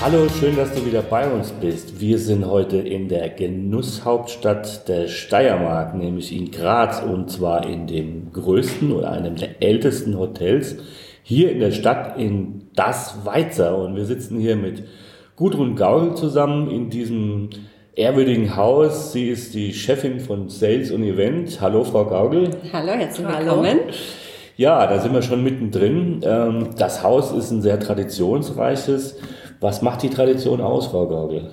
Hallo, schön, dass du wieder bei uns bist. Wir sind heute in der Genusshauptstadt der Steiermark, nämlich in Graz, und zwar in dem größten oder einem der ältesten Hotels hier in der Stadt in Das Weizer. Und wir sitzen hier mit Gudrun Gaul zusammen in diesem ehrwürdigen Haus. Sie ist die Chefin von Sales und Event. Hallo, Frau Gaugel. Hallo, herzlich willkommen. Ja, da sind wir schon mittendrin. Ähm, das Haus ist ein sehr traditionsreiches. Was macht die Tradition aus, Frau Gaugel?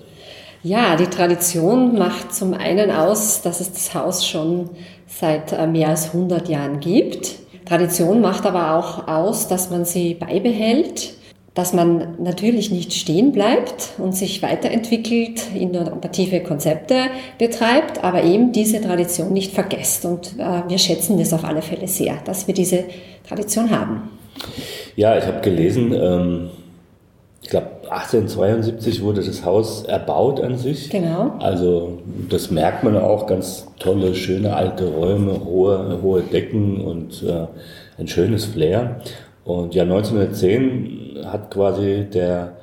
Ja, die Tradition macht zum einen aus, dass es das Haus schon seit äh, mehr als 100 Jahren gibt. Tradition macht aber auch aus, dass man sie beibehält, dass man natürlich nicht stehen bleibt und sich weiterentwickelt, innovative Konzepte betreibt, aber eben diese Tradition nicht vergesst. Und äh, wir schätzen das auf alle Fälle sehr, dass wir diese Tradition haben. Ja, ich habe gelesen, ähm ich glaube, 1872 wurde das Haus erbaut an sich. Genau. Also das merkt man auch, ganz tolle, schöne alte Räume, hohe, hohe Decken und äh, ein schönes Flair. Und ja, 1910 hat quasi der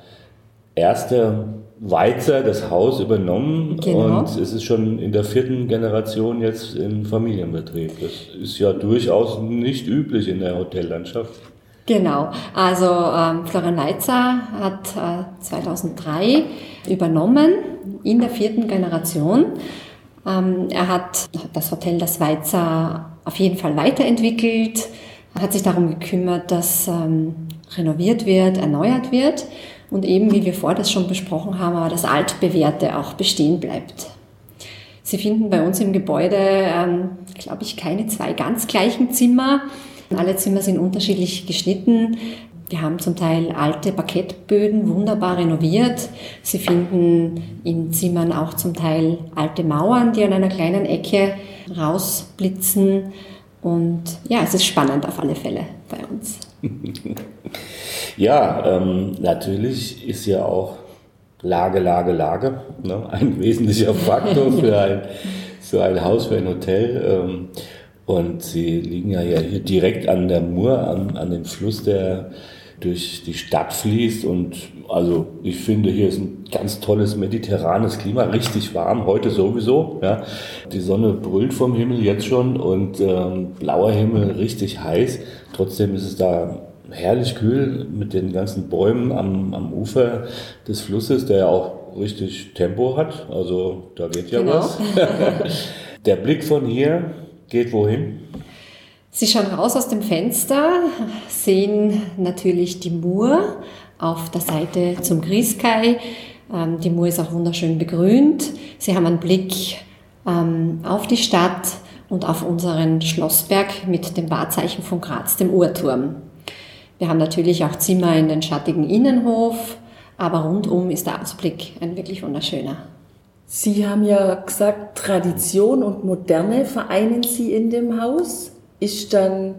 erste Weizer das Haus übernommen genau. und es ist schon in der vierten Generation jetzt im Familienbetrieb. Das ist ja durchaus nicht üblich in der Hotellandschaft. Genau, also ähm, Florian Leitzer hat äh, 2003 übernommen in der vierten Generation. Ähm, er hat das Hotel Das Weizer auf jeden Fall weiterentwickelt, hat sich darum gekümmert, dass ähm, renoviert wird, erneuert wird und eben, wie wir vorher das schon besprochen haben, aber das Altbewährte auch bestehen bleibt. Sie finden bei uns im Gebäude, ähm, glaube ich, keine zwei ganz gleichen Zimmer. Alle Zimmer sind unterschiedlich geschnitten. Wir haben zum Teil alte Parkettböden wunderbar renoviert. Sie finden in Zimmern auch zum Teil alte Mauern, die an einer kleinen Ecke rausblitzen. Und ja, es ist spannend auf alle Fälle bei uns. ja, ähm, natürlich ist ja auch Lage, Lage, Lage ne, ein wesentlicher Faktor für ein, für ein Haus, für ein Hotel. Ähm, und sie liegen ja hier direkt an der Mur, an, an dem Fluss, der durch die Stadt fließt. Und also ich finde, hier ist ein ganz tolles mediterranes Klima, richtig warm, heute sowieso. Ja. Die Sonne brüllt vom Himmel jetzt schon und ähm, blauer Himmel richtig heiß. Trotzdem ist es da herrlich kühl mit den ganzen Bäumen am, am Ufer des Flusses, der ja auch richtig Tempo hat. Also da geht ja genau. was. der Blick von hier geht wohin? Sie schauen raus aus dem Fenster, sehen natürlich die Mur auf der Seite zum Grieskai. Ähm, die Mur ist auch wunderschön begrünt. Sie haben einen Blick ähm, auf die Stadt und auf unseren Schlossberg mit dem Wahrzeichen von Graz, dem Uhrturm. Wir haben natürlich auch Zimmer in den schattigen Innenhof, aber rundum ist der Ausblick ein wirklich wunderschöner. Sie haben ja gesagt, Tradition und Moderne vereinen Sie in dem Haus. Ist dann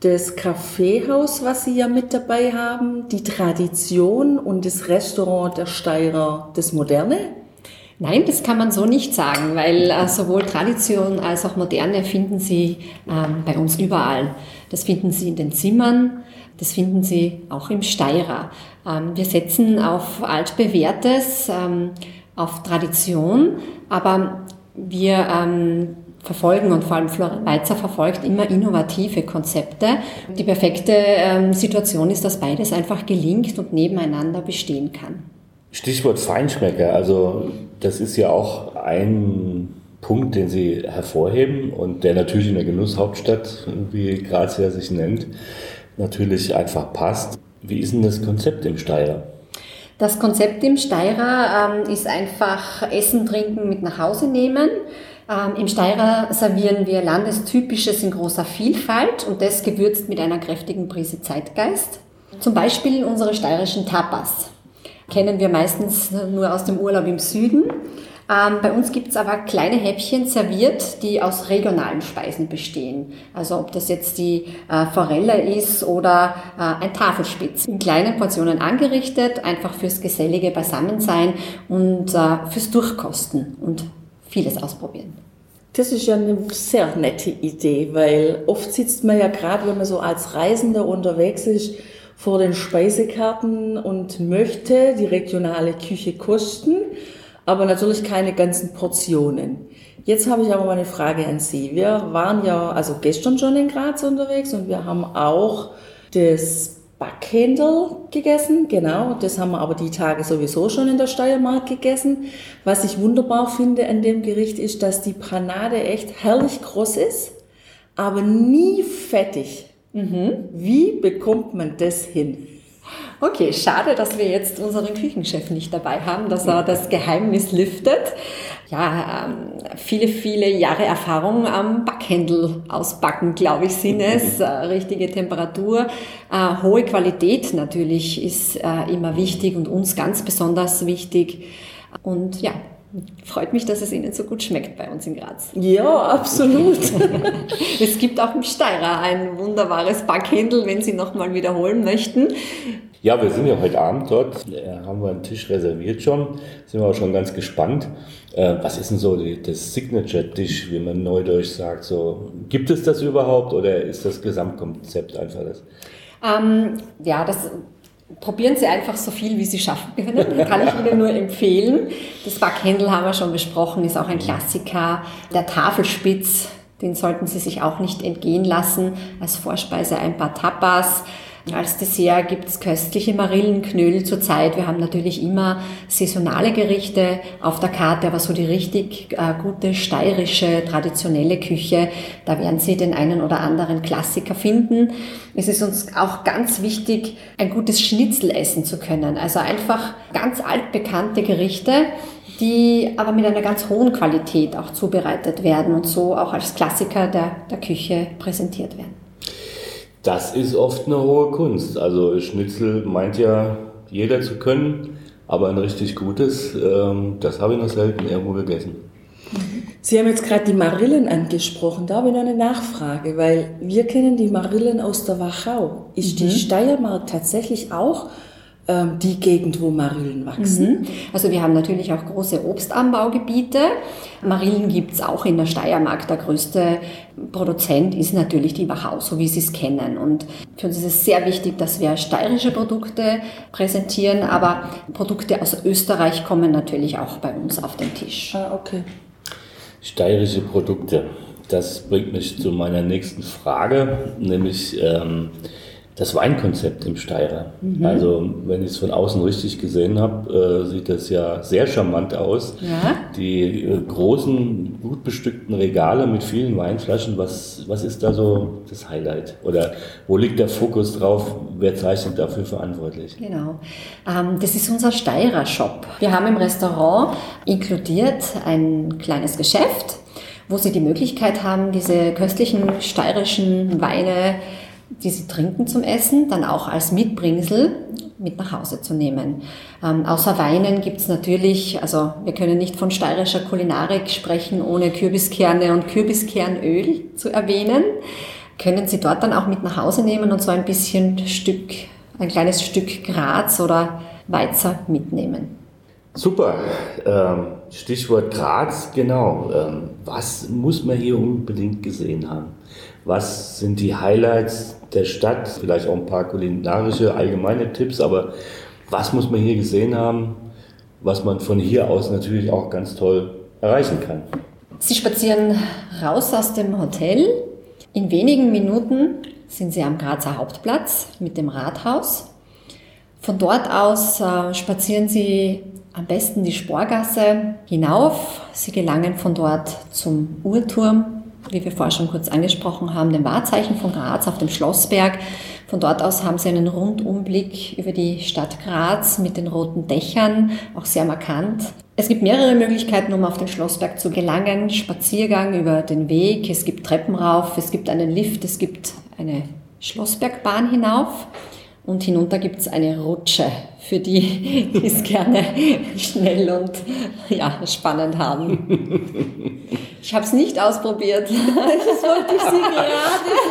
das Kaffeehaus, was Sie ja mit dabei haben, die Tradition und das Restaurant der Steirer das Moderne? Nein, das kann man so nicht sagen, weil äh, sowohl Tradition als auch Moderne finden Sie ähm, bei uns überall. Das finden Sie in den Zimmern, das finden Sie auch im Steirer. Ähm, wir setzen auf altbewährtes. Ähm, auf Tradition, aber wir ähm, verfolgen und vor allem Florian Weizer verfolgt immer innovative Konzepte. Die perfekte ähm, Situation ist, dass beides einfach gelingt und nebeneinander bestehen kann. Stichwort Feinschmecker, also das ist ja auch ein Punkt, den Sie hervorheben und der natürlich in der Genusshauptstadt, wie Grazia sich nennt, natürlich einfach passt. Wie ist denn das Konzept im Steyr? Das Konzept im Steirer ähm, ist einfach Essen, Trinken mit nach Hause nehmen. Ähm, Im Steirer servieren wir Landestypisches in großer Vielfalt und das gewürzt mit einer kräftigen Prise Zeitgeist. Zum Beispiel unsere steirischen Tapas. Kennen wir meistens nur aus dem Urlaub im Süden. Ähm, bei uns gibt es aber kleine Häppchen serviert, die aus regionalen Speisen bestehen. Also ob das jetzt die äh, Forelle ist oder äh, ein Tafelspitz. In kleinen Portionen angerichtet, einfach fürs gesellige Beisammensein und äh, fürs Durchkosten und vieles ausprobieren. Das ist ja eine sehr nette Idee, weil oft sitzt man ja gerade, wenn man so als Reisender unterwegs ist, vor den Speisekarten und möchte die regionale Küche kosten aber natürlich keine ganzen Portionen. Jetzt habe ich aber mal eine Frage an Sie. Wir waren ja also gestern schon in Graz unterwegs und wir haben auch das Backhändel gegessen, genau. Das haben wir aber die Tage sowieso schon in der Steiermark gegessen. Was ich wunderbar finde an dem Gericht ist, dass die Panade echt herrlich groß ist, aber nie fettig. Mhm. Wie bekommt man das hin? Okay, schade, dass wir jetzt unseren Küchenchef nicht dabei haben, dass er das Geheimnis lüftet. Ja, ähm, viele, viele Jahre Erfahrung am Backhändel ausbacken, glaube ich, sind es. Äh, richtige Temperatur, äh, hohe Qualität natürlich ist äh, immer wichtig und uns ganz besonders wichtig. Und ja, Freut mich, dass es Ihnen so gut schmeckt bei uns in Graz. Ja, absolut. es gibt auch im Steirer ein wunderbares Backhändel, wenn Sie nochmal wiederholen möchten. Ja, wir sind ja heute Abend dort, da haben wir einen Tisch reserviert schon, sind wir auch schon ganz gespannt. Äh, was ist denn so das Signature-Dish, wie man neudeutsch sagt? So, gibt es das überhaupt oder ist das Gesamtkonzept einfach das? Ähm, ja, das probieren Sie einfach so viel, wie Sie schaffen können. Kann ich Ihnen nur empfehlen. Das Backhändel haben wir schon besprochen, ist auch ein Klassiker. Der Tafelspitz, den sollten Sie sich auch nicht entgehen lassen. Als Vorspeise ein paar Tapas. Als Dessert gibt es köstliche Marillenknödel zurzeit. Wir haben natürlich immer saisonale Gerichte auf der Karte, aber so die richtig äh, gute steirische, traditionelle Küche, da werden Sie den einen oder anderen Klassiker finden. Es ist uns auch ganz wichtig, ein gutes Schnitzel essen zu können. Also einfach ganz altbekannte Gerichte, die aber mit einer ganz hohen Qualität auch zubereitet werden und so auch als Klassiker der, der Küche präsentiert werden. Das ist oft eine hohe Kunst. Also Schnitzel meint ja jeder zu können, aber ein richtig gutes, ähm, das habe ich noch selten irgendwo gegessen. Sie haben jetzt gerade die Marillen angesprochen. Da habe ich noch eine Nachfrage, weil wir kennen die Marillen aus der Wachau. Ist mhm. die Steiermark tatsächlich auch die Gegend, wo Marillen wachsen. Mhm. Also wir haben natürlich auch große Obstanbaugebiete. Marillen gibt's auch in der Steiermark. Der größte Produzent ist natürlich die Wachau, so wie Sie es kennen. Und für uns ist es sehr wichtig, dass wir steirische Produkte präsentieren, aber Produkte aus Österreich kommen natürlich auch bei uns auf den Tisch. Ah, okay. Steirische Produkte. Das bringt mich zu meiner nächsten Frage, nämlich ähm, das Weinkonzept im Steirer. Mhm. Also, wenn ich es von außen richtig gesehen habe, äh, sieht das ja sehr charmant aus. Ja. Die äh, großen, gut bestückten Regale mit vielen Weinflaschen, was, was ist da so das Highlight? Oder wo liegt der Fokus drauf? Wer zeichnet dafür verantwortlich? Genau. Ähm, das ist unser Steirer Shop. Wir haben im Restaurant inkludiert ein kleines Geschäft, wo Sie die Möglichkeit haben, diese köstlichen steirischen Weine die sie trinken zum Essen, dann auch als Mitbringsel mit nach Hause zu nehmen. Ähm, außer Weinen gibt's natürlich, also wir können nicht von steirischer Kulinarik sprechen, ohne Kürbiskerne und Kürbiskernöl zu erwähnen. Können Sie dort dann auch mit nach Hause nehmen und so ein bisschen Stück, ein kleines Stück Graz oder Weizer mitnehmen. Super. Ähm, Stichwort Graz, genau. Ähm, was muss man hier unbedingt gesehen haben? Was sind die Highlights der Stadt? Vielleicht auch ein paar kulinarische, allgemeine Tipps, aber was muss man hier gesehen haben, was man von hier aus natürlich auch ganz toll erreichen kann? Sie spazieren raus aus dem Hotel. In wenigen Minuten sind Sie am Grazer Hauptplatz mit dem Rathaus. Von dort aus äh, spazieren Sie am besten die Sporgasse hinauf. Sie gelangen von dort zum Uhrturm wie wir vorher schon kurz angesprochen haben, dem Wahrzeichen von Graz auf dem Schlossberg. Von dort aus haben Sie einen Rundumblick über die Stadt Graz mit den roten Dächern, auch sehr markant. Es gibt mehrere Möglichkeiten, um auf den Schlossberg zu gelangen. Spaziergang über den Weg, es gibt Treppen rauf, es gibt einen Lift, es gibt eine Schlossbergbahn hinauf. Und hinunter gibt es eine Rutsche für die, die es gerne schnell und ja, spannend haben. Ich habe es nicht ausprobiert. Das wollte ich Sie gerade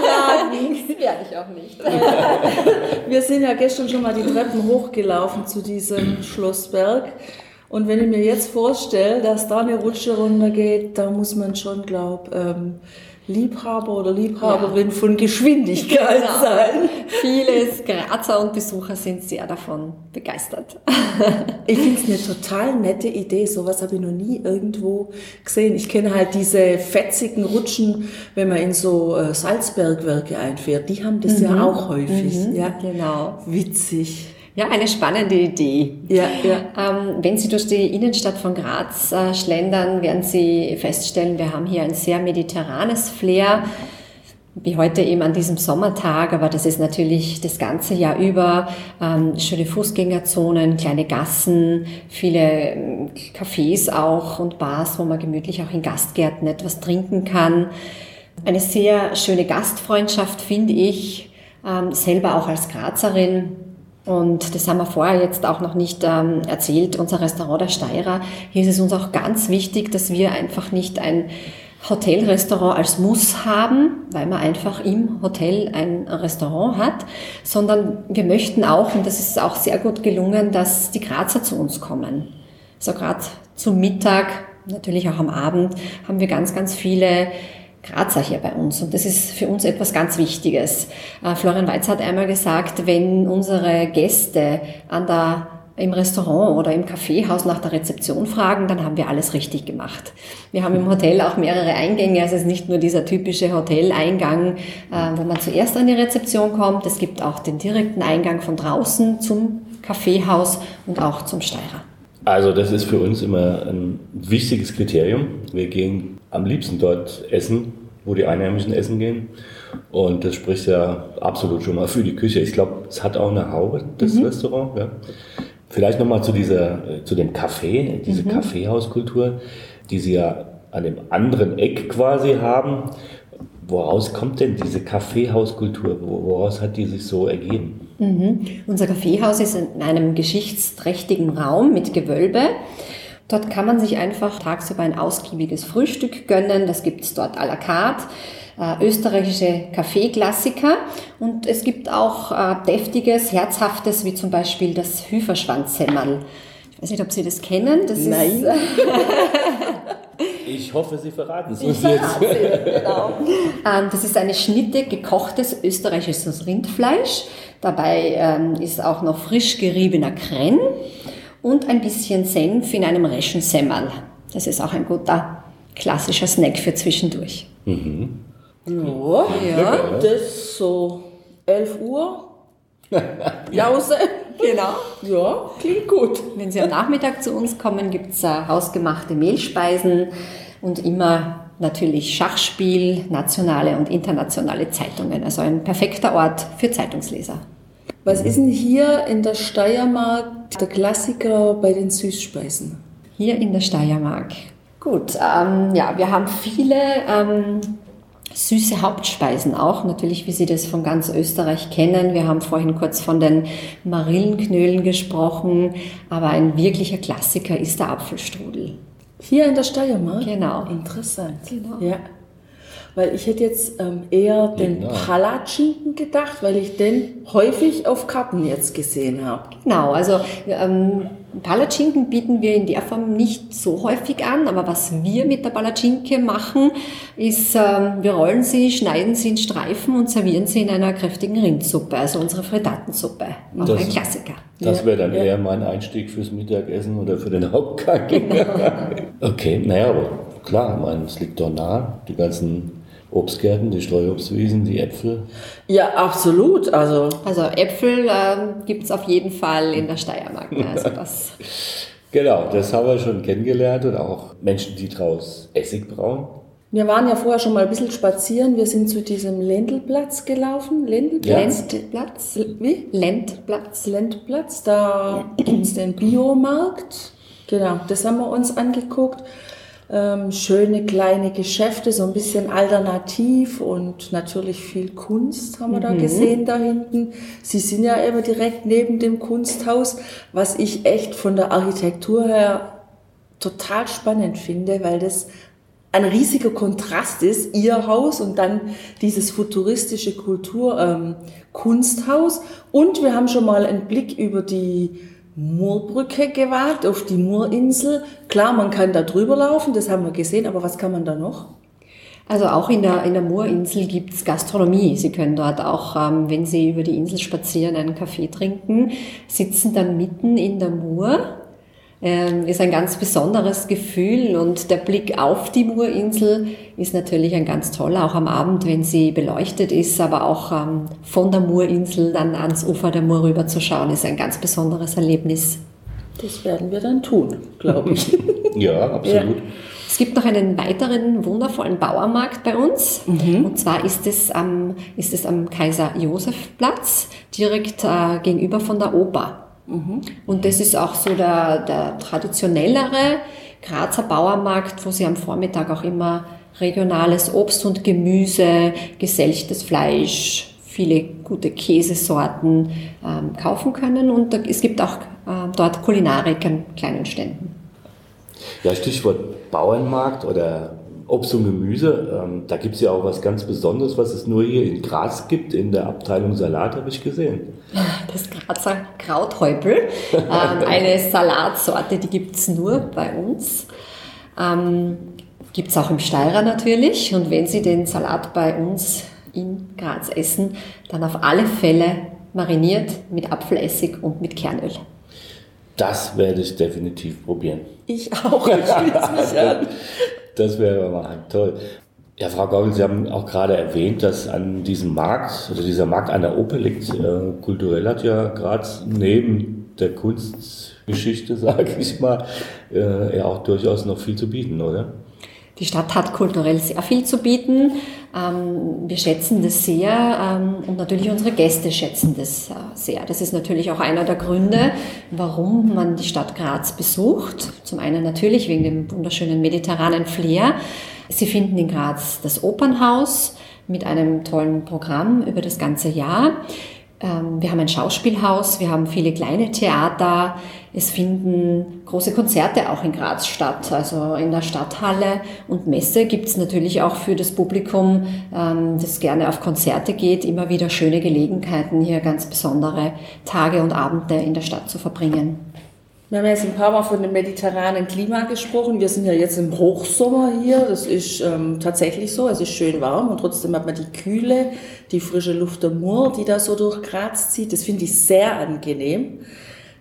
fragen. Das werde ich auch nicht. Wir sind ja gestern schon mal die Treppen hochgelaufen zu diesem Schlossberg. Und wenn ich mir jetzt vorstelle, dass da eine Rutsche runtergeht, da muss man schon, glaube ähm, Liebhaber oder Liebhaberin ja. von Geschwindigkeit genau. sein. Viele Grazer und Besucher sind sehr davon begeistert. ich finde es eine total nette Idee. Sowas habe ich noch nie irgendwo gesehen. Ich kenne halt diese fetzigen Rutschen, wenn man in so äh, Salzbergwerke einfährt. Die haben das mhm. ja auch häufig. Mhm. Ja, genau. Witzig. Ja, eine spannende Idee. Ja, ja. Ähm, wenn Sie durch die Innenstadt von Graz äh, schlendern, werden Sie feststellen, wir haben hier ein sehr mediterranes Flair, wie heute eben an diesem Sommertag, aber das ist natürlich das ganze Jahr über. Ähm, schöne Fußgängerzonen, kleine Gassen, viele ähm, Cafés auch und Bars, wo man gemütlich auch in Gastgärten etwas trinken kann. Eine sehr schöne Gastfreundschaft finde ich, ähm, selber auch als Grazerin und das haben wir vorher jetzt auch noch nicht ähm, erzählt, unser Restaurant der Steirer. Hier ist es uns auch ganz wichtig, dass wir einfach nicht ein Hotelrestaurant als Muss haben, weil man einfach im Hotel ein Restaurant hat, sondern wir möchten auch, und das ist auch sehr gut gelungen, dass die Grazer zu uns kommen. So gerade zum Mittag, natürlich auch am Abend, haben wir ganz, ganz viele Grazer hier bei uns. Und das ist für uns etwas ganz Wichtiges. Äh, Florian Weiz hat einmal gesagt, wenn unsere Gäste an der im Restaurant oder im Kaffeehaus nach der Rezeption fragen, dann haben wir alles richtig gemacht. Wir haben im Hotel auch mehrere Eingänge, also es ist nicht nur dieser typische Hoteleingang, äh, wo man zuerst an die Rezeption kommt. Es gibt auch den direkten Eingang von draußen zum Kaffeehaus und auch zum Steirer. Also das ist für uns immer ein wichtiges Kriterium. Wir gehen am liebsten dort essen, wo die Einheimischen essen gehen. Und das spricht ja absolut schon mal für die Küche. Ich glaube, es hat auch eine Haube, das mhm. Restaurant. Ja. Vielleicht nochmal zu dieser, zu dem Café, diese mhm. Kaffeehauskultur, die Sie ja an dem anderen Eck quasi haben. Woraus kommt denn diese Kaffeehauskultur? Woraus hat die sich so ergeben? Mhm. Unser Kaffeehaus ist in einem geschichtsträchtigen Raum mit Gewölbe. Dort kann man sich einfach tagsüber ein ausgiebiges Frühstück gönnen. Das gibt es dort à la carte. Äh, österreichische Kaffeeklassiker. Und es gibt auch äh, deftiges, herzhaftes, wie zum Beispiel das Hüferschwanzsemmel. Ich weiß nicht, ob Sie das kennen. Das Nein. Ist, Ich hoffe, Sie verraten es uns jetzt. genau. Ähm, das ist eine Schnitte gekochtes österreichisches Rindfleisch. Dabei ähm, ist auch noch frisch geriebener Krenn und ein bisschen Senf in einem Reschensemmel. Das ist auch ein guter klassischer Snack für zwischendurch. Mhm. Ja, ja, das ist so 11 Uhr. Jause. Genau. Ja, klingt gut. Wenn Sie am Nachmittag zu uns kommen, gibt es äh, hausgemachte Mehlspeisen und immer natürlich Schachspiel, nationale und internationale Zeitungen. Also ein perfekter Ort für Zeitungsleser. Was ist denn hier in der Steiermark der Klassiker bei den Süßspeisen? Hier in der Steiermark. Gut, ähm, ja, wir haben viele ähm, süße Hauptspeisen auch, natürlich wie Sie das von ganz Österreich kennen. Wir haben vorhin kurz von den Marillenknödeln gesprochen, aber ein wirklicher Klassiker ist der Apfelstrudel. Hier in der Steiermark? Genau. Interessant. Genau. Ja. Weil ich hätte jetzt ähm, eher den genau. Palatschinken gedacht, weil ich den häufig auf Karten jetzt gesehen habe. Genau, also ähm, Palatschinken bieten wir in der Form nicht so häufig an, aber was wir mit der Palatschinke machen, ist, ähm, wir rollen sie, schneiden sie in Streifen und servieren sie in einer kräftigen Rindsuppe, also unsere Frittatensuppe. Auch das, ein Klassiker. Das wäre dann ja. eher mein Einstieg fürs Mittagessen oder für den Hauptgang. Genau. okay, naja, aber klar, ich meine, es liegt doch nah, die ganzen Obstgärten, die Streuobstwiesen, die Äpfel? Ja, absolut. Also, also Äpfel äh, gibt es auf jeden Fall in der Steiermark. Ne? Also das genau, das haben wir schon kennengelernt und auch Menschen, die draus Essig brauen. Wir waren ja vorher schon mal ein bisschen spazieren. Wir sind zu diesem Lendelplatz gelaufen. Lendelplatz? Lendplatz. Wie? Lendplatz. Lendplatz. Da gibt es den Biomarkt. Genau, das haben wir uns angeguckt. Ähm, schöne kleine Geschäfte, so ein bisschen alternativ und natürlich viel Kunst haben wir mhm. da gesehen da hinten. Sie sind ja immer direkt neben dem Kunsthaus, was ich echt von der Architektur her total spannend finde, weil das ein riesiger Kontrast ist, ihr Haus und dann dieses futuristische Kultur, ähm, Kunsthaus. Und wir haben schon mal einen Blick über die Moorbrücke gewagt, auf die Moorinsel. Klar, man kann da drüber laufen, das haben wir gesehen, aber was kann man da noch? Also auch in der, in der Moorinsel gibt's Gastronomie. Sie können dort auch, ähm, wenn Sie über die Insel spazieren, einen Kaffee trinken, sitzen dann mitten in der Moor ist ein ganz besonderes Gefühl und der Blick auf die Murinsel ist natürlich ein ganz toller, auch am Abend, wenn sie beleuchtet ist, aber auch ähm, von der Murinsel dann ans Ufer der Mur rüber zu schauen, ist ein ganz besonderes Erlebnis. Das werden wir dann tun, glaube ich. ja, absolut. Ja. Es gibt noch einen weiteren wundervollen Bauermarkt bei uns. Mhm. Und zwar ist es am, ist es am Kaiser-Josef-Platz, direkt äh, gegenüber von der Oper. Mhm. Und das ist auch so der, der traditionellere Grazer Bauernmarkt, wo Sie am Vormittag auch immer regionales Obst und Gemüse, geselchtes Fleisch, viele gute Käsesorten ähm, kaufen können. Und es gibt auch äh, dort Kulinarik an kleinen Ständen. Ja, Stichwort Bauernmarkt oder Obst und Gemüse. Ähm, da gibt es ja auch was ganz Besonderes, was es nur hier in Graz gibt, in der Abteilung Salat, habe ich gesehen. Das Grazer Krauthäupel, ähm, eine Salatsorte, die gibt es nur bei uns. Ähm, gibt es auch im Steirer natürlich. Und wenn Sie den Salat bei uns in Graz essen, dann auf alle Fälle mariniert mit Apfelessig und mit Kernöl. Das werde ich definitiv probieren. Ich auch. Ich mich an. Das wäre mal toll. Ja, Frau Gaugel, Sie haben auch gerade erwähnt, dass an diesem Markt, oder dieser Markt an der Oper liegt. Äh, kulturell hat ja Graz neben der Kunstgeschichte, sage ich mal, äh, ja auch durchaus noch viel zu bieten, oder? Die Stadt hat kulturell sehr viel zu bieten. Ähm, wir schätzen das sehr ähm, und natürlich unsere Gäste schätzen das äh, sehr. Das ist natürlich auch einer der Gründe, warum man die Stadt Graz besucht. Zum einen natürlich wegen dem wunderschönen mediterranen Flair. Sie finden in Graz das Opernhaus mit einem tollen Programm über das ganze Jahr. Ähm, wir haben ein Schauspielhaus, wir haben viele kleine Theater, es finden große Konzerte auch in Graz statt, also in der Stadthalle und Messe gibt es natürlich auch für das Publikum, ähm, das gerne auf Konzerte geht, immer wieder schöne Gelegenheiten, hier ganz besondere Tage und Abende in der Stadt zu verbringen. Wir haben jetzt ein paar Mal von dem mediterranen Klima gesprochen. Wir sind ja jetzt im Hochsommer hier. Das ist ähm, tatsächlich so. Es ist schön warm und trotzdem hat man die Kühle, die frische Luft der Mur, die da so durch Graz zieht. Das finde ich sehr angenehm.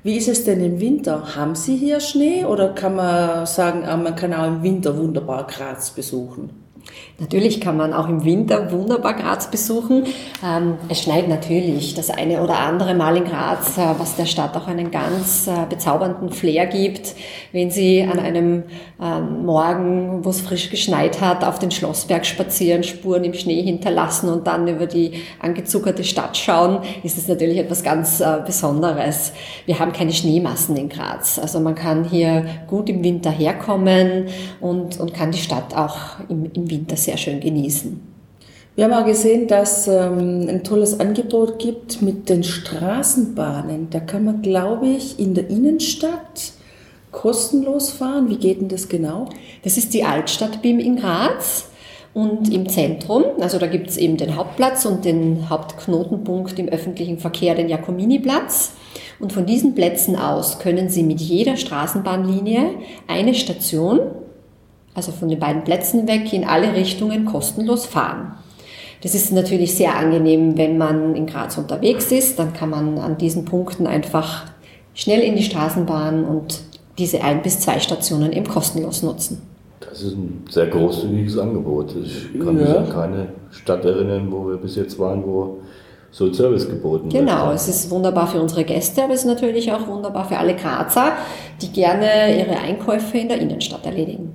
Wie ist es denn im Winter? Haben Sie hier Schnee oder kann man sagen, ah, man kann auch im Winter wunderbar Graz besuchen? Natürlich kann man auch im Winter wunderbar Graz besuchen. Ähm, es schneit natürlich das eine oder andere Mal in Graz, äh, was der Stadt auch einen ganz äh, bezaubernden Flair gibt. Wenn Sie an einem ähm, Morgen, wo es frisch geschneit hat, auf den Schlossberg spazieren, Spuren im Schnee hinterlassen und dann über die angezuckerte Stadt schauen, ist es natürlich etwas ganz äh, Besonderes. Wir haben keine Schneemassen in Graz. Also man kann hier gut im Winter herkommen und, und kann die Stadt auch im, im Winter sehr schön genießen. Wir haben auch gesehen, dass ähm, ein tolles Angebot gibt mit den Straßenbahnen. Da kann man, glaube ich, in der Innenstadt kostenlos fahren. Wie geht denn das genau? Das ist die Altstadt-BIM in Graz. Und im Zentrum, also da gibt es eben den Hauptplatz und den Hauptknotenpunkt im öffentlichen Verkehr, den Jakobini-Platz. Und von diesen Plätzen aus können Sie mit jeder Straßenbahnlinie eine Station also von den beiden Plätzen weg, in alle Richtungen kostenlos fahren. Das ist natürlich sehr angenehm, wenn man in Graz unterwegs ist. Dann kann man an diesen Punkten einfach schnell in die Straßenbahn und diese ein bis zwei Stationen eben kostenlos nutzen. Das ist ein sehr großzügiges Angebot. Ich kann ja. mich an keine Stadt erinnern, wo wir bis jetzt waren, wo so ein Service geboten wird. Genau, es ist wunderbar für unsere Gäste, aber es ist natürlich auch wunderbar für alle Grazer, die gerne ihre Einkäufe in der Innenstadt erledigen.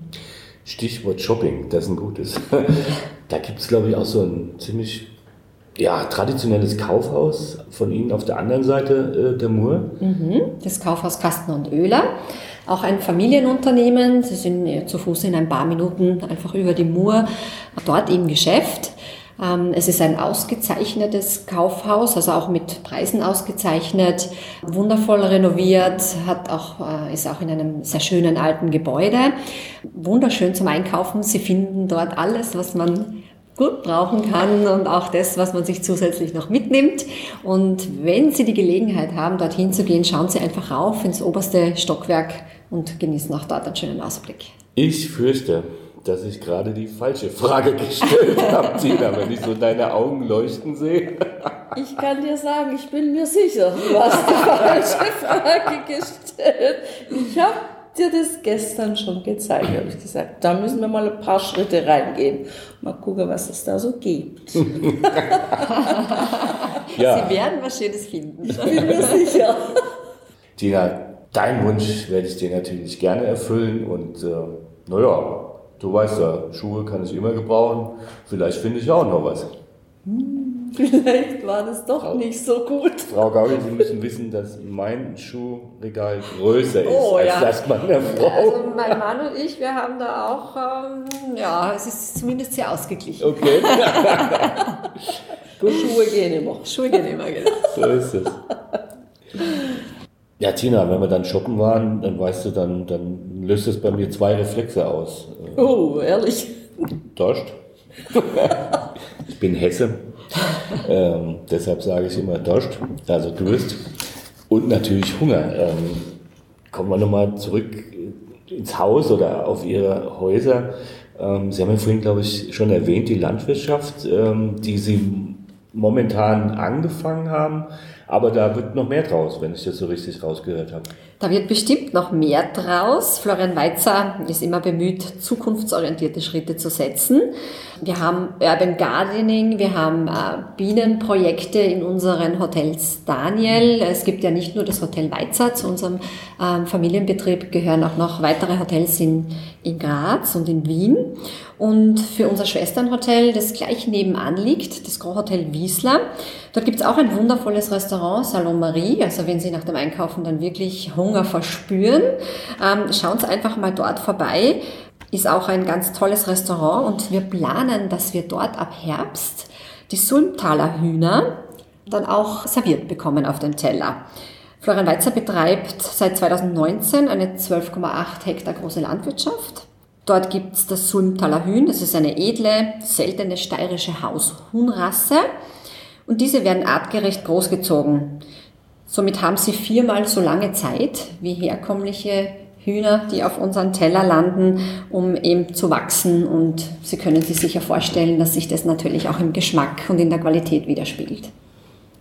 Stichwort Shopping, das ist ein gutes. da gibt es, glaube ich, auch so ein ziemlich ja, traditionelles Kaufhaus von Ihnen auf der anderen Seite äh, der Mur. Mhm, das Kaufhaus Kasten und Oehler. Auch ein Familienunternehmen. Sie sind zu Fuß in ein paar Minuten einfach über die Mur dort im Geschäft. Ähm, es ist ein ausgezeichnetes Kaufhaus, also auch mit Preisen ausgezeichnet, wundervoll renoviert, hat auch, äh, ist auch in einem sehr schönen alten Gebäude. Wunderschön zum Einkaufen. Sie finden dort alles, was man gut brauchen kann und auch das, was man sich zusätzlich noch mitnimmt. Und wenn Sie die Gelegenheit haben, dorthin zu gehen, schauen Sie einfach rauf ins oberste Stockwerk und genießen auch dort einen schönen Ausblick. Ich fürchte, dass ich gerade die falsche Frage gestellt habe, Tina, wenn ich so deine Augen leuchten sehe. Ich kann dir sagen, ich bin mir sicher, du hast die falsche Frage gestellt. Ich habe dir das gestern schon gezeigt, habe ich gesagt. Da müssen wir mal ein paar Schritte reingehen. Mal gucken, was es da so gibt. ja. Sie werden was Schönes finden. Ich bin mir sicher. Tina, deinen Wunsch werde ich dir natürlich gerne erfüllen und äh, naja, Du weißt ja, Schuhe kann ich immer gebrauchen. Vielleicht finde ich auch noch was. Hm, vielleicht war das doch Frau, nicht so gut. Frau Gaul, Sie müssen wissen, dass mein Schuhregal größer ist oh, als ja. das meiner Frau. Also mein Mann und ich, wir haben da auch, ähm, ja, es ist zumindest sehr ausgeglichen. Okay. Gut, Schuhe gehen immer. Schuhe gehen immer, genau. So ist es. Ja, Tina, wenn wir dann shoppen waren, dann weißt du, dann, dann löst es bei mir zwei Reflexe aus. Oh, ehrlich? Dorscht. ich bin Hesse. ähm, deshalb sage ich immer Dorscht, also Durst. Und natürlich Hunger. Ähm, kommen wir nochmal zurück ins Haus oder auf Ihre Häuser. Ähm, Sie haben ja vorhin, glaube ich, schon erwähnt, die Landwirtschaft, ähm, die Sie momentan angefangen haben. Aber da wird noch mehr draus, wenn ich das so richtig rausgehört habe. Da wird bestimmt noch mehr draus. Florian Weitzer ist immer bemüht, zukunftsorientierte Schritte zu setzen. Wir haben Urban Gardening, wir haben äh, Bienenprojekte in unseren Hotels Daniel. Es gibt ja nicht nur das Hotel Weitzer, zu unserem ähm, Familienbetrieb gehören auch noch weitere Hotels in, in Graz und in Wien. Und für unser Schwesternhotel, das gleich nebenan liegt, das Grand Hotel Wiesler, dort gibt es auch ein wundervolles Restaurant, Salon Marie. Also wenn Sie nach dem Einkaufen dann wirklich Hunger Hunger verspüren, ähm, schauen Sie einfach mal dort vorbei. Ist auch ein ganz tolles Restaurant und wir planen, dass wir dort ab Herbst die Sulmtaler Hühner dann auch serviert bekommen auf dem Teller. Florian Weizer betreibt seit 2019 eine 12,8 Hektar große Landwirtschaft. Dort gibt es das Sulmtaler Hühn, das ist eine edle, seltene steirische Haushuhnrasse. Und diese werden artgerecht großgezogen. Somit haben sie viermal so lange Zeit wie herkömmliche Hühner, die auf unseren Teller landen, um eben zu wachsen. Und Sie können sich sicher vorstellen, dass sich das natürlich auch im Geschmack und in der Qualität widerspiegelt.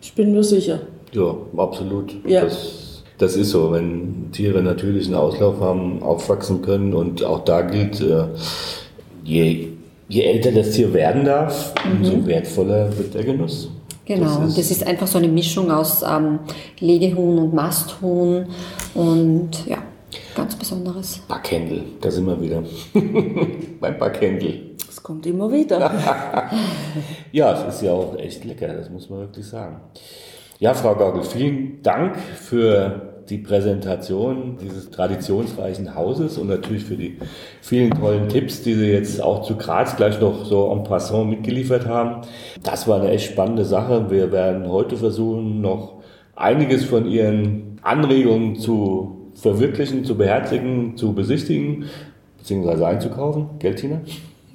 Ich bin mir sicher. Ja, absolut. Ja. Das, das ist so, wenn Tiere natürlich einen Auslauf haben, aufwachsen können und auch da gilt, äh, je, je älter das Tier werden darf, mhm. umso wertvoller wird der Genuss. Genau, das ist, das ist einfach so eine Mischung aus ähm, Legehuhn und Masthuhn und ja, ganz Besonderes. Backhändel, da sind wir wieder. Beim Backhändel. Das kommt immer wieder. ja, es ist ja auch echt lecker, das muss man wirklich sagen. Ja, Frau Gaukel, vielen Dank für die Präsentation dieses traditionsreichen Hauses und natürlich für die vielen tollen Tipps, die Sie jetzt auch zu Graz gleich noch so en passant mitgeliefert haben. Das war eine echt spannende Sache. Wir werden heute versuchen, noch einiges von Ihren Anregungen zu verwirklichen, zu beherzigen, zu besichtigen, beziehungsweise einzukaufen. Geld, Tina?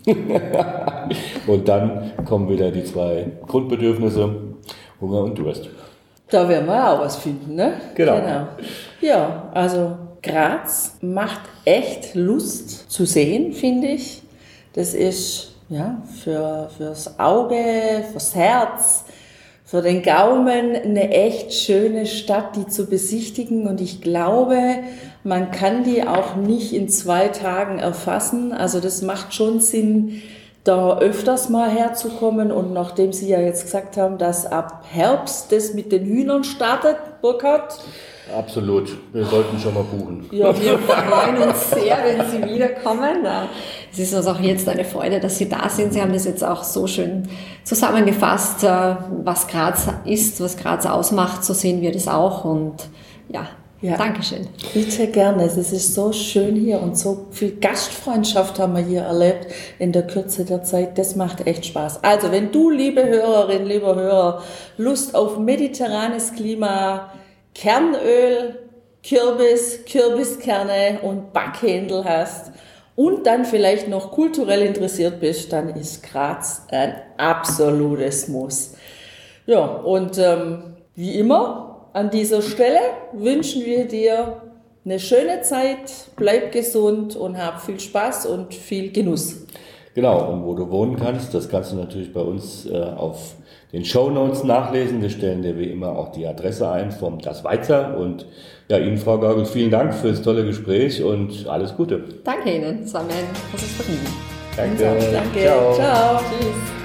und dann kommen wieder die zwei Grundbedürfnisse, Hunger und Durst. Da werden wir auch was finden, ne? Genau. genau. Ja, also Graz macht echt Lust zu sehen, finde ich. Das ist ja für, fürs Auge, fürs Herz, für den Gaumen eine echt schöne Stadt, die zu besichtigen. Und ich glaube, man kann die auch nicht in zwei Tagen erfassen. Also das macht schon Sinn, da öfters mal herzukommen. Und nachdem Sie ja jetzt gesagt haben, dass ab Herbst das mit den Hühnern startet, Burkhard. Absolut, wir sollten schon mal buchen. Ja, wir freuen uns sehr, wenn Sie wiederkommen. Es ist uns auch jetzt eine Freude, dass Sie da sind. Sie haben das jetzt auch so schön zusammengefasst, äh, was Graz ist, was Graz ausmacht. So sehen wir das auch. Und ja, Ja. Dankeschön. Bitte gerne. Es ist so schön hier und so viel Gastfreundschaft haben wir hier erlebt in der Kürze der Zeit. Das macht echt Spaß. Also, wenn du, liebe Hörerin, lieber Hörer, Lust auf mediterranes Klima, Kernöl, Kürbis, Kürbiskerne und Backhändel hast und dann vielleicht noch kulturell interessiert bist, dann ist Graz ein absolutes Muss. Ja, und ähm, wie immer an dieser Stelle wünschen wir dir eine schöne Zeit, bleib gesund und hab viel Spaß und viel Genuss. Genau, und wo du wohnen kannst, das kannst du natürlich bei uns äh, auf den Show Notes nachlesen. Wir stellen dir wie immer auch die Adresse ein vom Das Weizer. Und ja, Ihnen, Frau Gaugel, vielen Dank für das tolle Gespräch und alles Gute. Danke Ihnen, es war mir ein großes Vergnügen. Danke. Danke. Ciao. Ciao. Tschüss.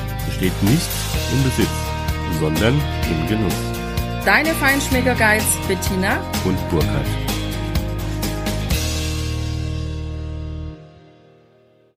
besteht nicht im Besitz, sondern im Genuss. Deine Feinschmecker Guides Bettina und Burkhard.